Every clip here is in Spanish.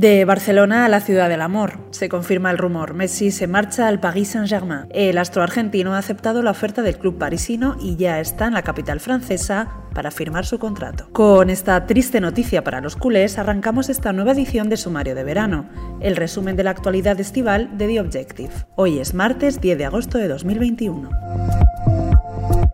De Barcelona a la ciudad del amor. Se confirma el rumor. Messi se marcha al Paris Saint-Germain. El astro argentino ha aceptado la oferta del club parisino y ya está en la capital francesa para firmar su contrato. Con esta triste noticia para los culés, arrancamos esta nueva edición de Sumario de Verano, el resumen de la actualidad estival de The Objective. Hoy es martes 10 de agosto de 2021.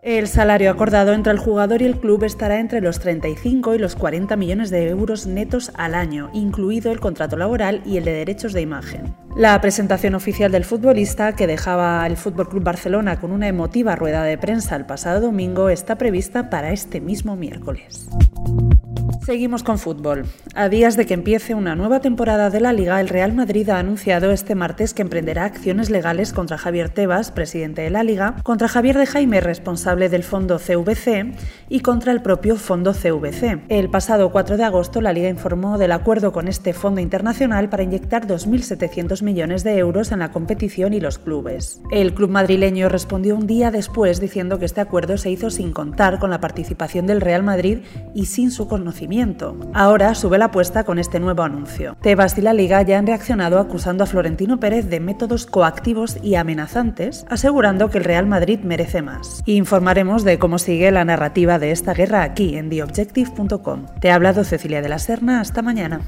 El salario acordado entre el jugador y el club estará entre los 35 y los 40 millones de euros netos al año, incluido el contrato laboral y el de derechos de imagen. La presentación oficial del futbolista, que dejaba el Club Barcelona con una emotiva rueda de prensa el pasado domingo, está prevista para este mismo miércoles. Seguimos con fútbol. A días de que empiece una nueva temporada de la Liga, el Real Madrid ha anunciado este martes que emprenderá acciones legales contra Javier Tebas, presidente de la Liga, contra Javier de Jaime, responsable del fondo CVC, y contra el propio fondo CVC. El pasado 4 de agosto, la Liga informó del acuerdo con este fondo internacional para inyectar 2.700 millones de euros en la competición y los clubes. El club madrileño respondió un día después diciendo que este acuerdo se hizo sin contar con la participación del Real Madrid y sin su conocimiento Ahora sube la apuesta con este nuevo anuncio. Tebas y la Liga ya han reaccionado acusando a Florentino Pérez de métodos coactivos y amenazantes, asegurando que el Real Madrid merece más. Informaremos de cómo sigue la narrativa de esta guerra aquí en theobjective.com. Te ha hablado Cecilia de la Serna, hasta mañana.